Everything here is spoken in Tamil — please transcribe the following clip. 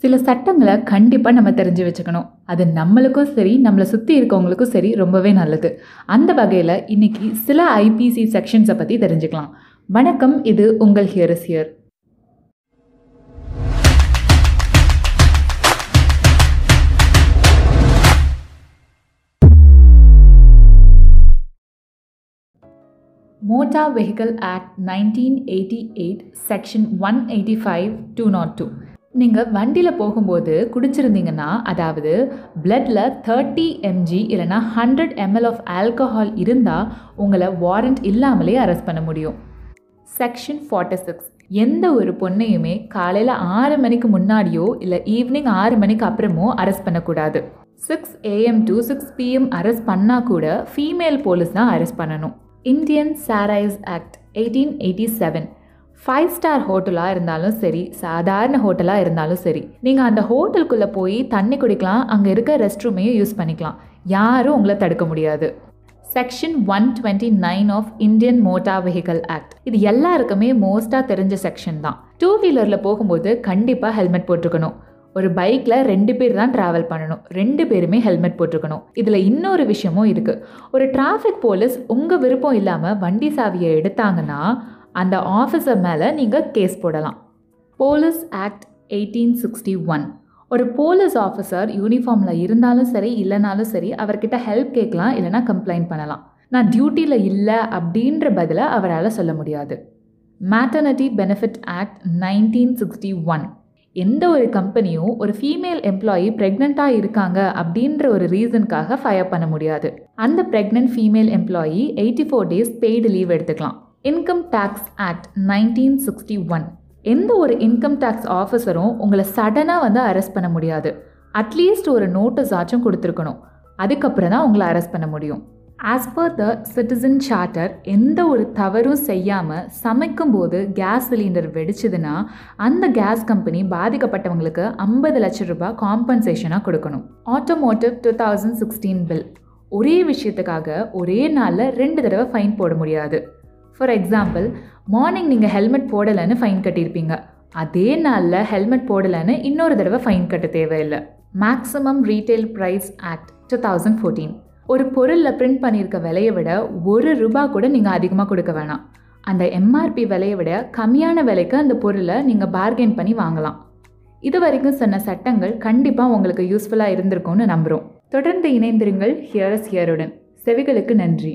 சில சட்டங்களை கண்டிப்பாக நம்ம தெரிஞ்சு வச்சுக்கணும். அது நம்மளுக்கும் சரி நம்மளை சுற்றி இருக்கவங்களுக்கும் சரி ரொம்பவே நல்லது. அந்த வகையில் இன்னைக்கு சில ஐபிசி செக்ஷன்ஸை பற்றி தெரிஞ்சுக்கலாம். வணக்கம் இது உங்கள் here's here motor vehicle act nineteen eighty eight section one eighty five two not two. நீங்கள் வண்டியில் போகும்போது குடிச்சிருந்தீங்கன்னா அதாவது பிளட்டில் தேர்ட்டி எம்ஜி இல்லைனா ஹண்ட்ரட் எம்எல் ஆஃப் ஆல்கஹால் இருந்தால் உங்களை வாரண்ட் இல்லாமலே அரெஸ்ட் பண்ண முடியும். செக்ஷன் ஃபார்ட்டி சிக்ஸ் எந்த ஒரு பொண்ணையுமே காலையில் ஆறு மணிக்கு முன்னாடியோ இல்லை ஈவினிங் ஆறு மணிக்கு அப்புறமோ அரெஸ்ட் பண்ணக்கூடாது. Six AM to six PM arrest பண்ணால் கூட ஃபீமேல் போலீஸ் தான் அரெஸ்ட் பண்ணணும். Indian Sarais act eighteen eighty seven five star ஹோட்டலாக இருந்தாலும் சரி சாதாரண ஹோட்டலாக இருந்தாலும் சரி நீங்கள் அந்த ஹோட்டலுக்குள்ளே போய் தண்ணி குடிக்கலாம் அங்கே இருக்க ரெஸ்ட் ரூமையும் யூஸ் பண்ணிக்கலாம். யாரும் உங்களை தடுக்க முடியாது. Section one twenty nine of Indian motor vehicle act இது எல்லாருக்குமே மோஸ்ட்டாக தெரிஞ்ச செக்ஷன் தான். டூ வீலரில் போகும்போது கண்டிப்பாக ஹெல்மெட் போட்டிருக்கணும். ஒரு பைக்கில் ரெண்டு பேர் தான் ட்ராவல் பண்ணணும். ரெண்டு பேருமே ஹெல்மெட் போட்டிருக்கணும். இதில் இன்னொரு விஷயமும் இருக்குது ஒரு டிராஃபிக் போலீஸ் உங்கள் விருப்பம் இல்லாமல் வண்டி சாவியை எடுத்தாங்கன்னா அந்த ஆஃபீஸர் மேலே நீங்கள் கேஸ் போடலாம். Police act eighteen sixty one ஒரு போலீஸ் ஆஃபீஸர் யூனிஃபார்மில் இருந்தாலும் சரி இல்லைனாலும் சரி அவர்கிட்ட ஹெல்ப் கேட்கலாம் இல்லைனா கம்ப்ளைண்ட் பண்ணலாம். நான் டியூட்டியில் இல்லை அப்படின்ற பதிலை அவரால் சொல்ல முடியாது. Maternity benefit act nineteen sixty one எந்த ஒரு கம்பெனியும் ஒரு ஃபீமேல் எம்ப்ளாயி ப்ரெக்னெண்ட்டாக இருக்காங்க அப்படின்ற ஒரு ரீசனுக்காக ஃபயர் பண்ண முடியாது. அந்த pregnant female employee eighty four days paid leave எடுத்துக்கலாம். Income tax act nineteen sixty one எந்த ஒரு இன்கம் டேக்ஸ் ஆஃபீஸரும் உங்களை சடனாக வந்து அரெஸ்ட் பண்ண முடியாது. அட்லீஸ்ட் ஒரு நோட்டீஸ் ஆச்சும் கொடுத்துருக்கணும். அதுக்கப்புறம் தான் உங்களை அரெஸ்ட் பண்ண முடியும். As per the citizen charter எந்த ஒரு தவறும் செய்யாமல் சமைக்கும்போது கேஸ் சிலிண்டர் வெடிச்சதுன்னா அந்த கேஸ் கம்பெனி பாதிக்கப்பட்டவங்களுக்கு ஐம்பது லட்சம் ரூபாய் காம்பன்சேஷனாக கொடுக்கணும். Automotive two thousand sixteen bill ஒரே விஷயத்துக்காக ஒரே நாளில் ரெண்டு தடவை ஃபைன் போட முடியாது. ஃபார் எக்ஸாம்பிள் மார்னிங் நீங்கள் ஹெல்மெட் போடலைன்னு ஃபைன் கட்டியிருப்பீங்க. அதே நாளில் ஹெல்மெட் போடலைன்னு இன்னொரு தடவை ஃபைன் கட்ட தேவையில்லை. Maximum retail price act two thousand fourteen ஒரு பொருளில் பிரிண்ட் பண்ணியிருக்க விலையை விட ஒரு ரூபா கூட நீங்கள் அதிகமாக கொடுக்க வேணாம். அந்த எம்ஆர்பி விலையை விட கம்மியான விலைக்கு அந்த பொருளை நீங்கள் பார்கெயின் பண்ணி வாங்கலாம். இது வரைக்கும் சொன்ன சட்டங்கள் கண்டிப்பாக உங்களுக்கு யூஸ்ஃபுல்லாக இருந்திருக்கும்னு நம்புகிறோம் தொடர்ந்து இணைந்திருங்கள் ஹியர்ஸ் ஹியருடன் செவிகளுக்கு நன்றி.